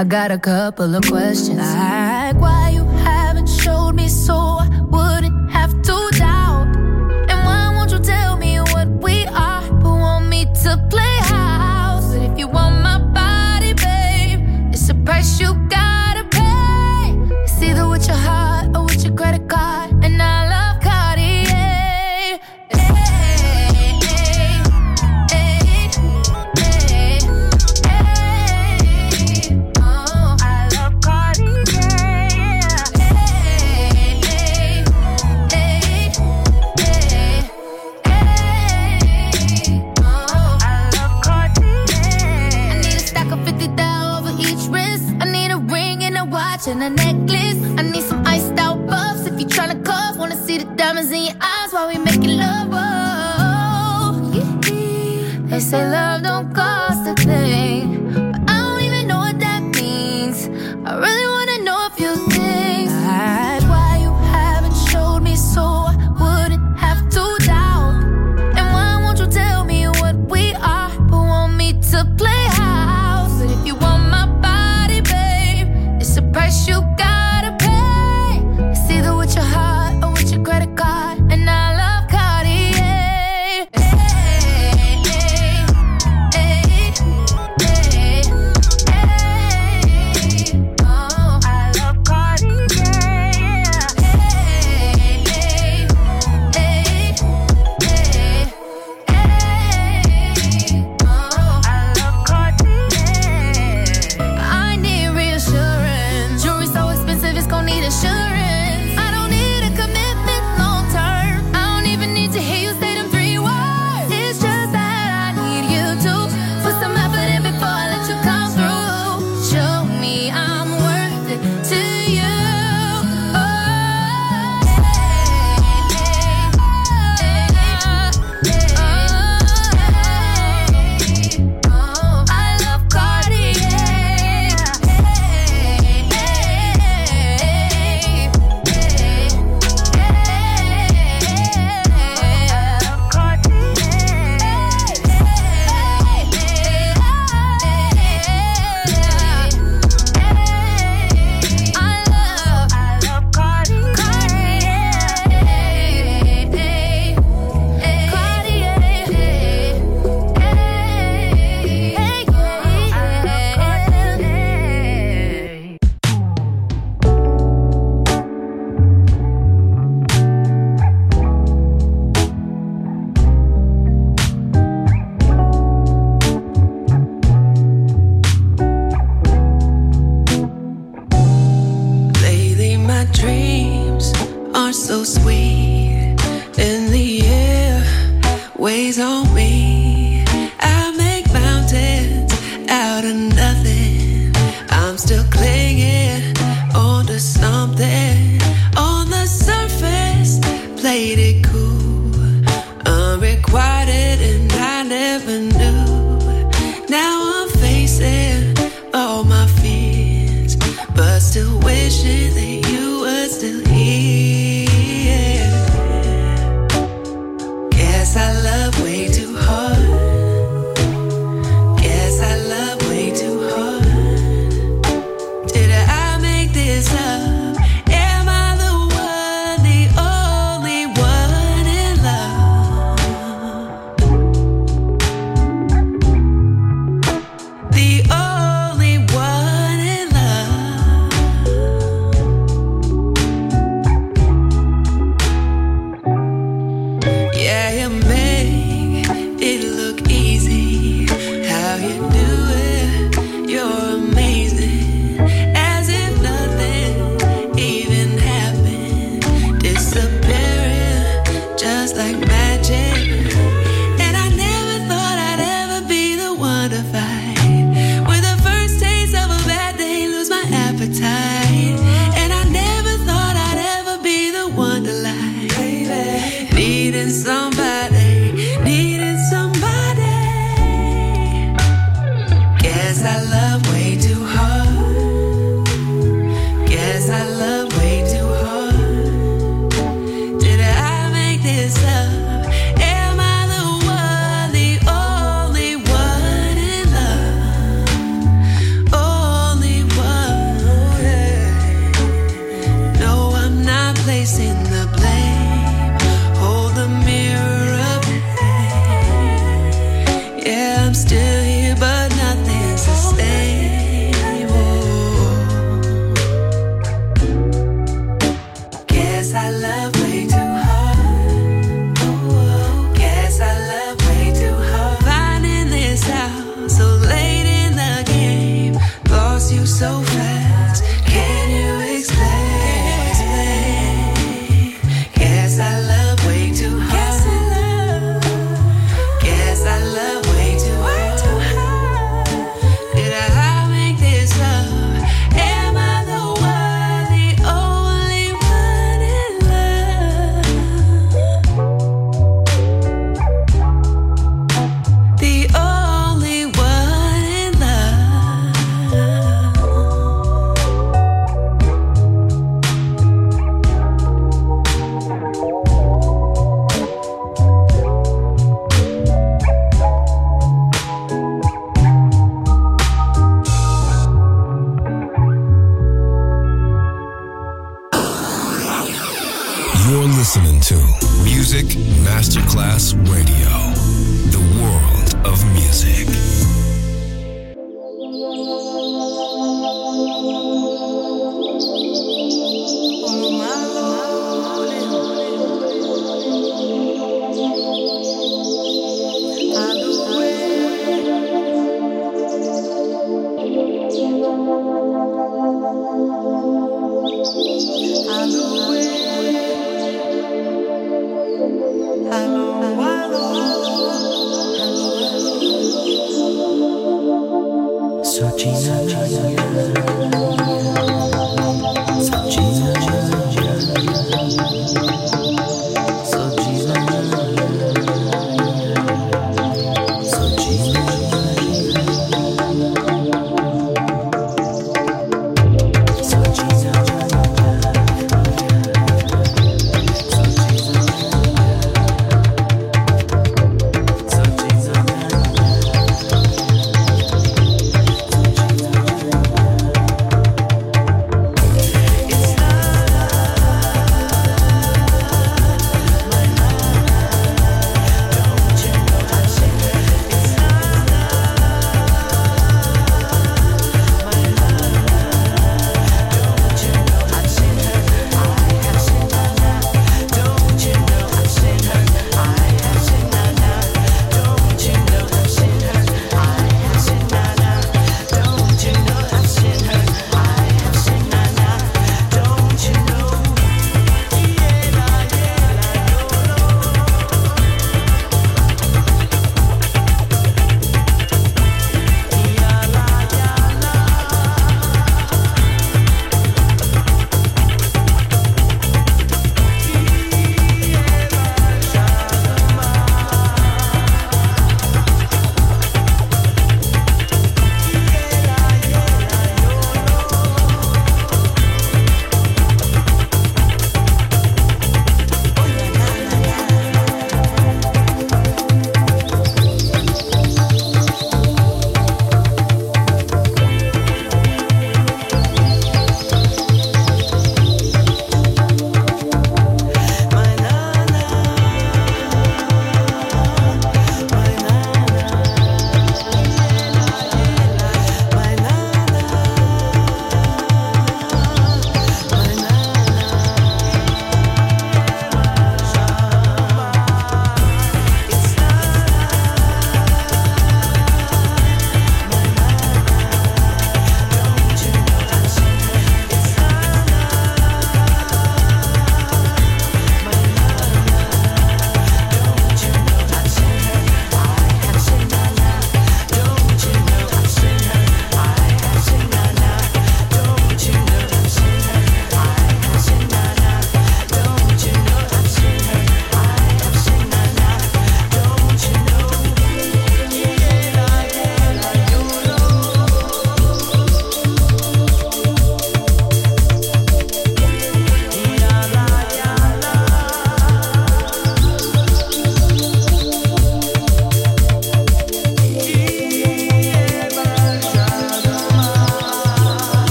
I got a couple of questions. Like, why you say love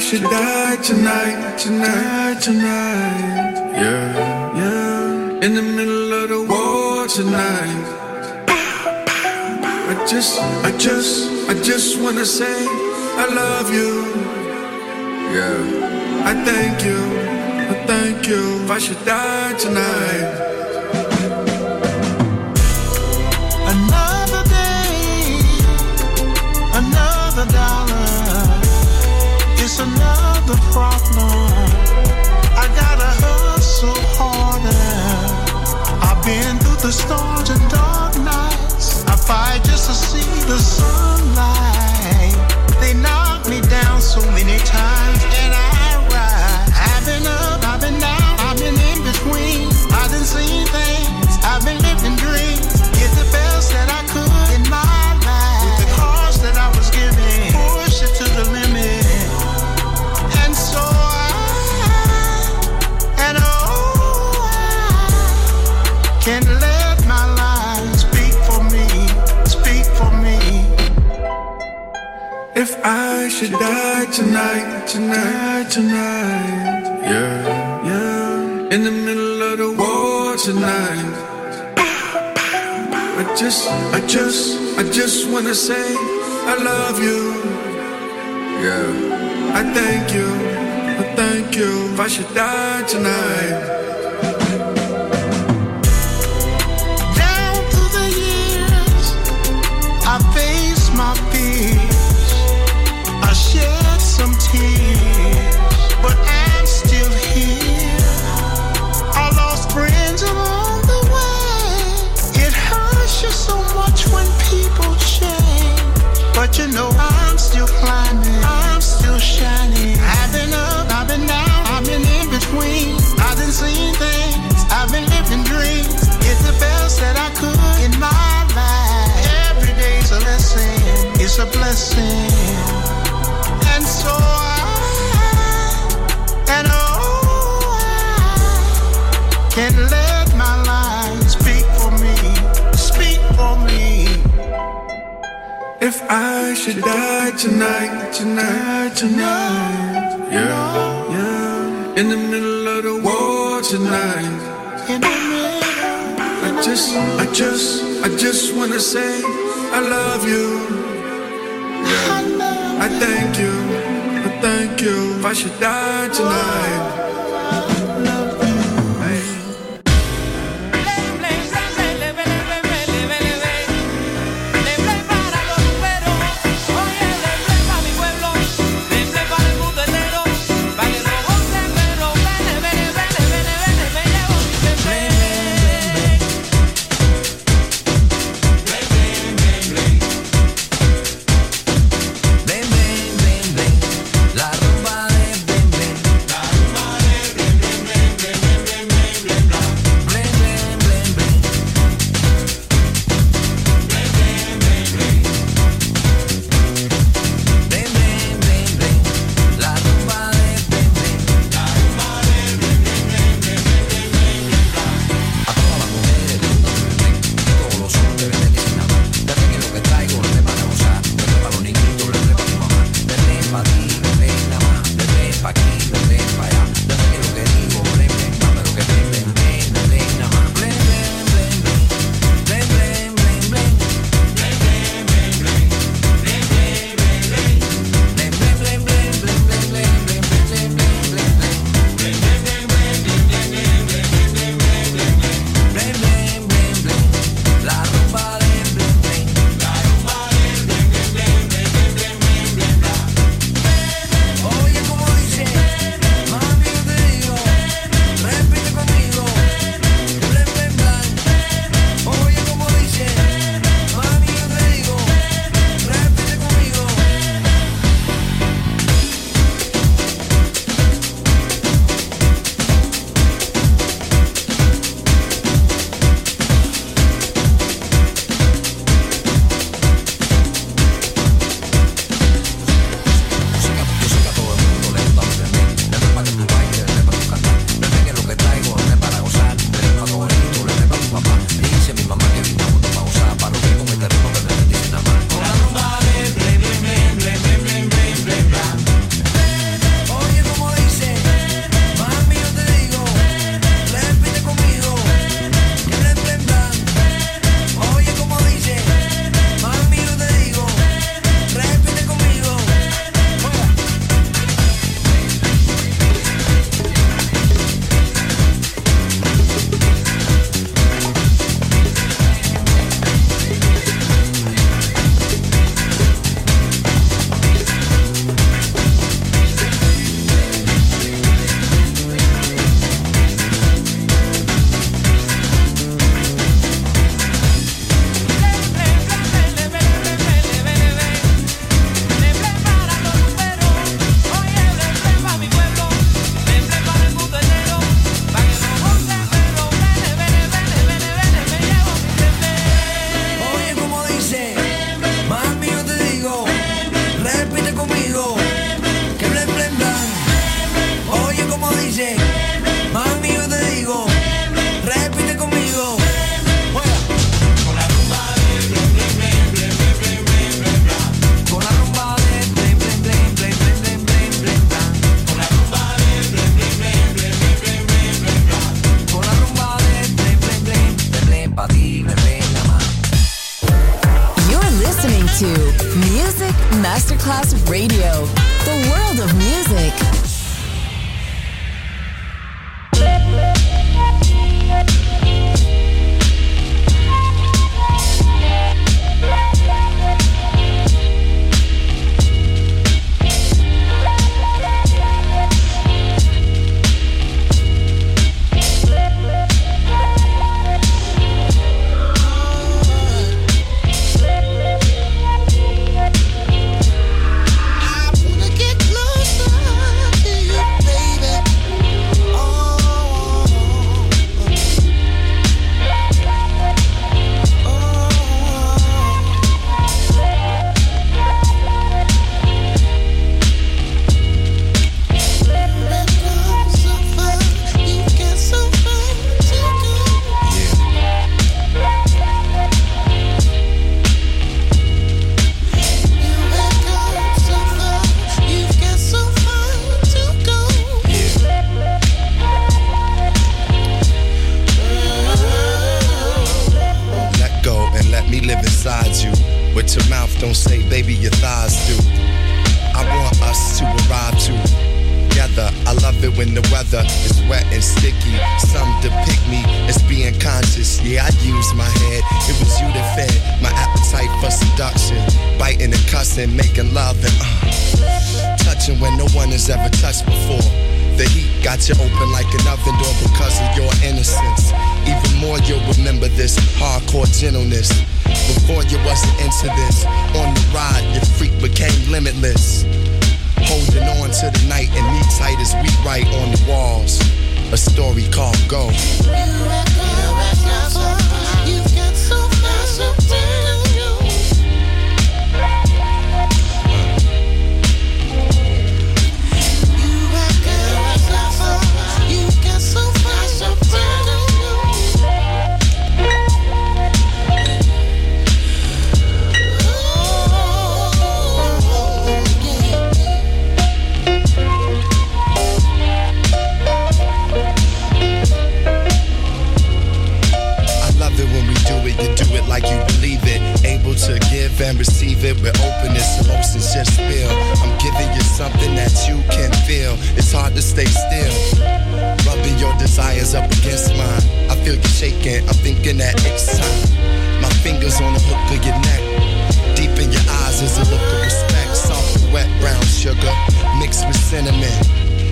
Should die tonight, tonight, tonight. Yeah, yeah. In the middle of the war tonight. I just, I just, I just wanna say I love you. Yeah. I thank you, I thank you. If I should die tonight. I've been living dreams. I should die tonight, tonight, tonight. Yeah, yeah. In the middle of the war tonight. I just, I just, I just wanna say I love you. Yeah. I thank you, I thank you. If I should die tonight. I should die tonight, tonight, tonight. Yeah, yeah. In the middle of the war tonight. I just, I just, I just wanna say I love you. Yeah. I thank you, I thank you. If I should die tonight.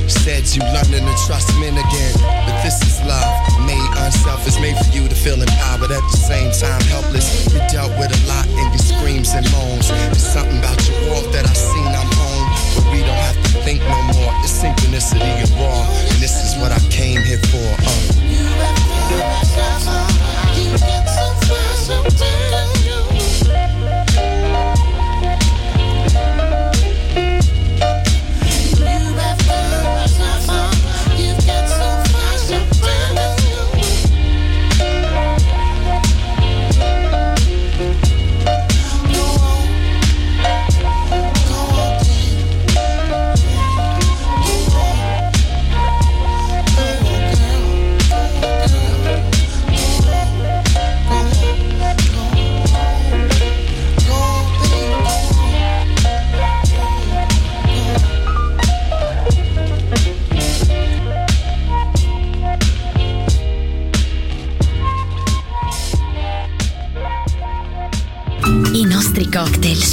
Said you learning to trust men again. But this is love, made unselfish, made for you to feel empowered at the same time helpless. You dealt with a lot in your screams and moans. There's something about your walk that I've seen, I'm home. But we don't have to think no more. It's synchronicity and raw. And this is what I came here for. Uh. You have to you get so far sometimes.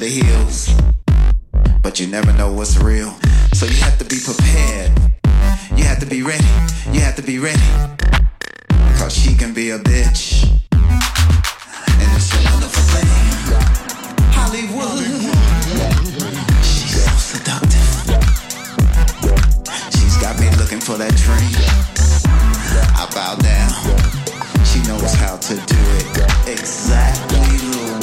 The hills. But you never know what's real. So you have to be prepared. You have to be ready. You have to be ready. Cause she can be a bitch. And it's a wonderful thing. Hollywood. She's so seductive. She's got me looking for that dream. I bow down. She knows how to do it exactly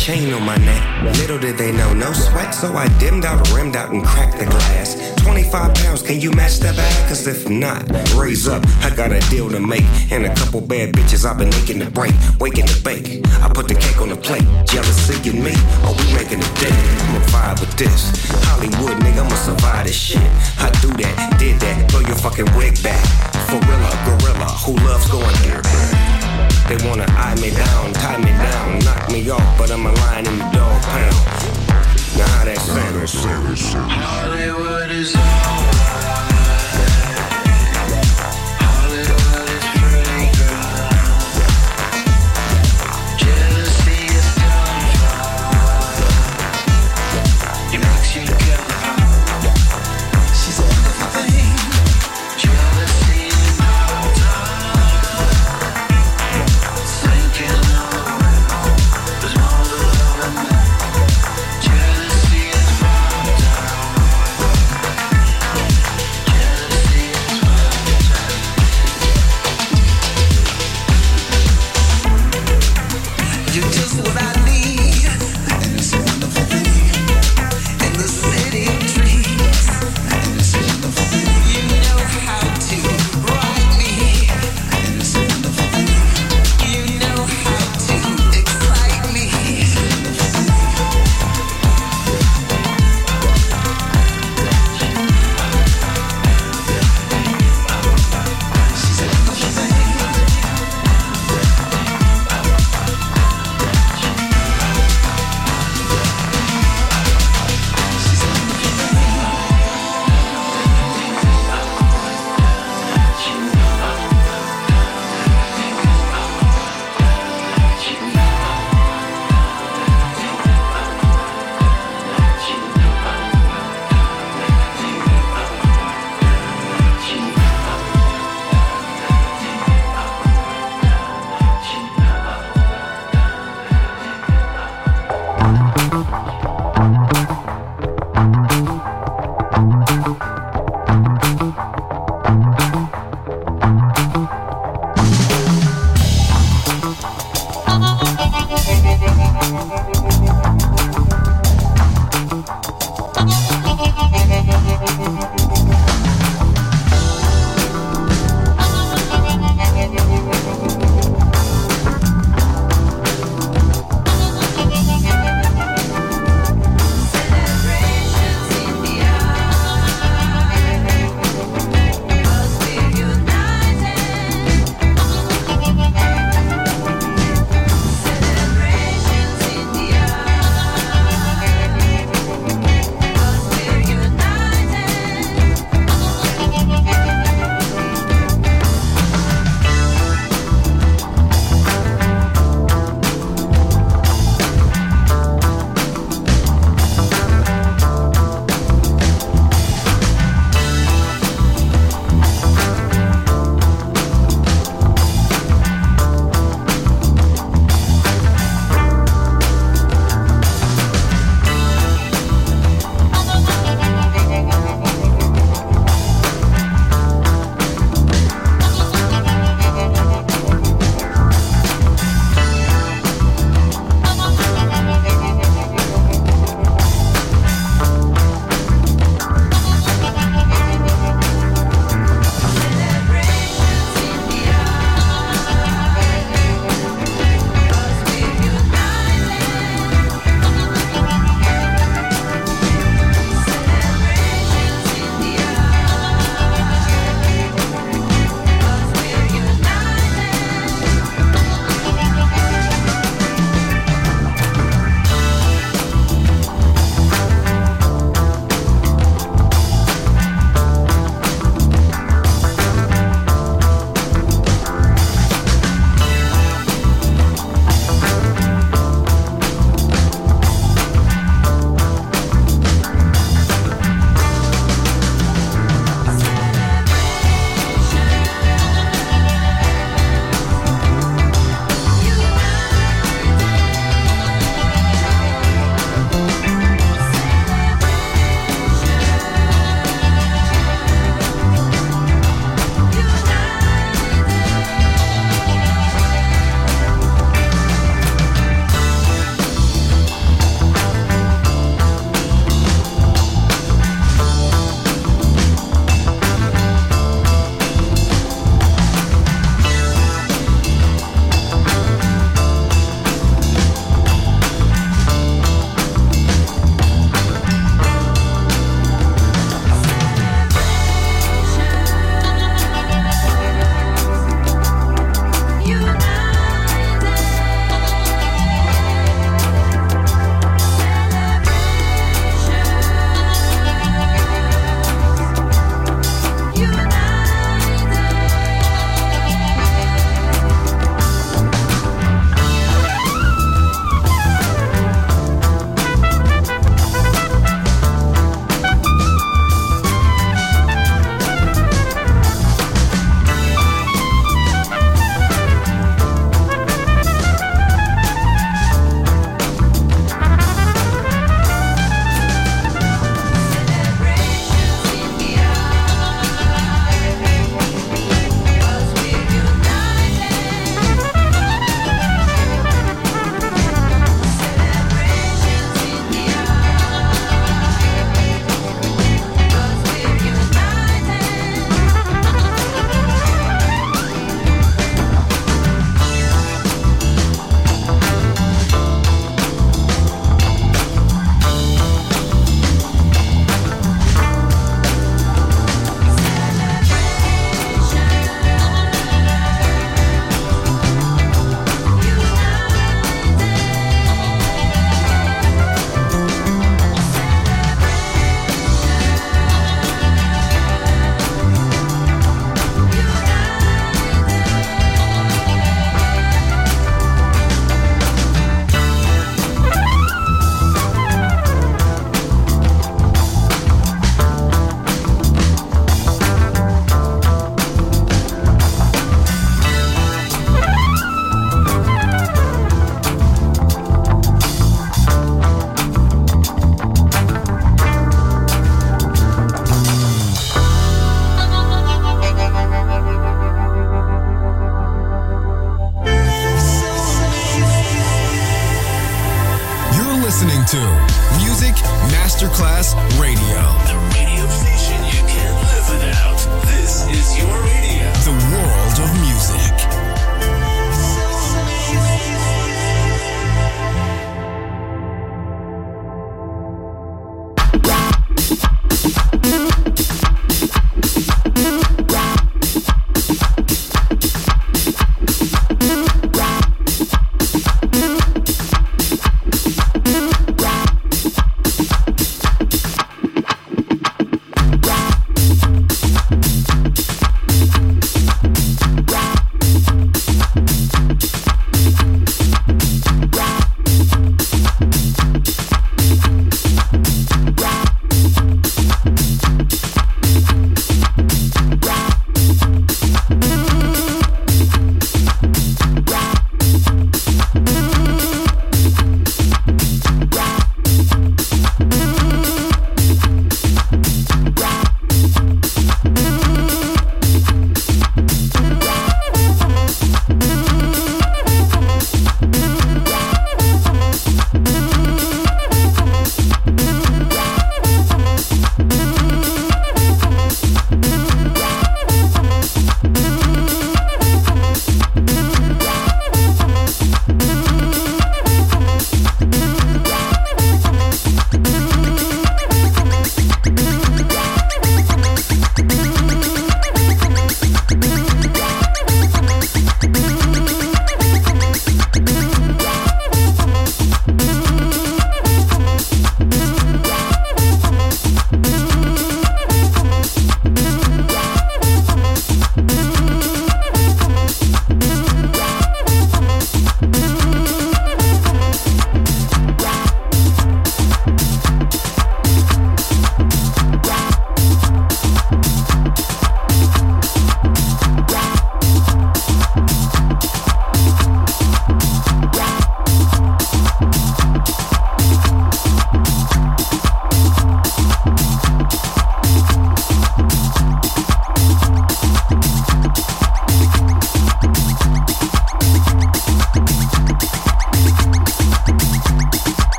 chain on my neck. Little did they know, no sweat, so I dimmed out, rimmed out, and cracked the glass. 25 pounds, can you match that bag? Cause if not, raise up. I got a deal to make. And a couple bad bitches I've been making to break, waking to bake. I put the cake on the plate. Jealousy in me, are we making a date? I'ma vibe with this. Hollywood, nigga, I'ma survive this shit. I do that, did that, blow your fucking wig back. Gorilla, gorilla, who loves going there? They wanna eye me down, tie me down, knock me off, but I'm a lion in the dog pound. Now how that sound? Hollywood is alright.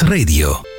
Radio.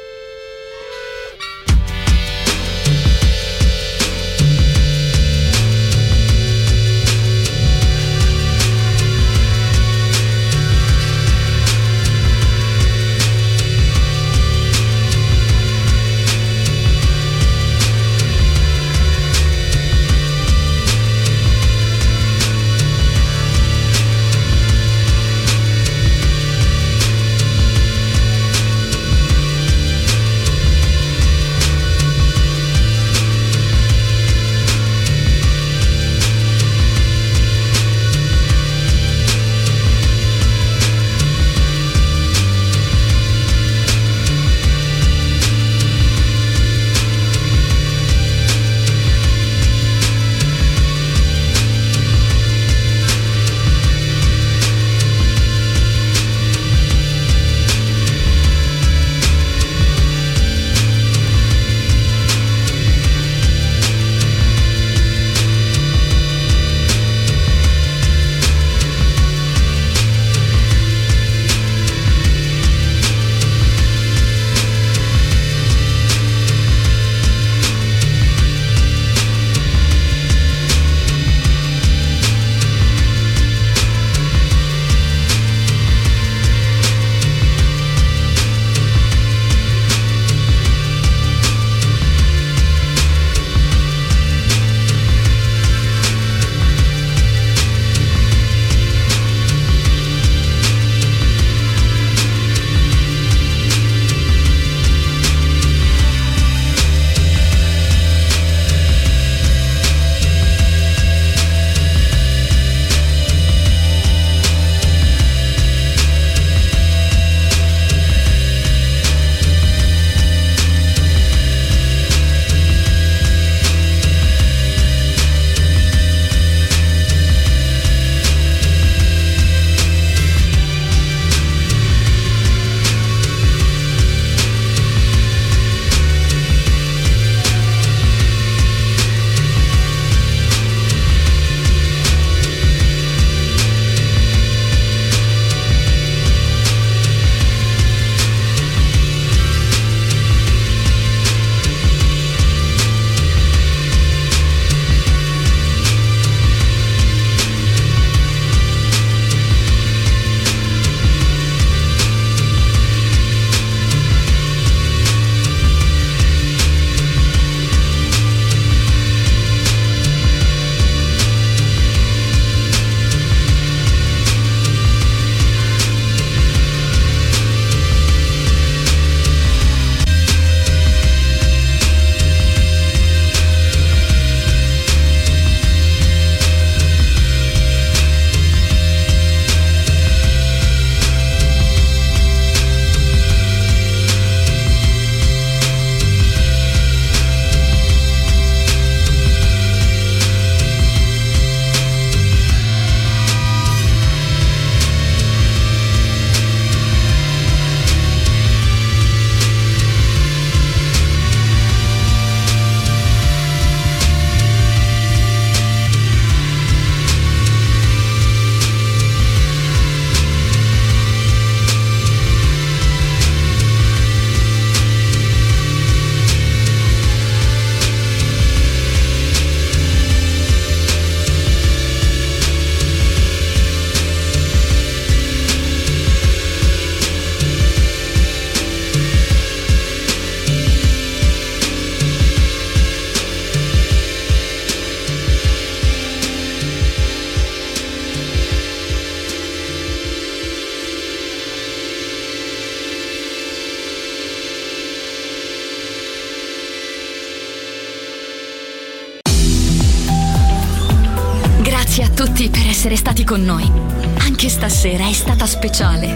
Speciale.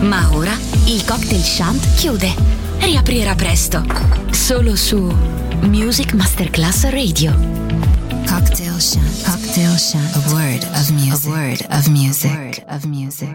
Ma ora il cocktail shant chiude. Riaprirà presto. Solo su Music Masterclass Radio. Cocktail Shant. Cocktail Shant. A word of music. A word of music.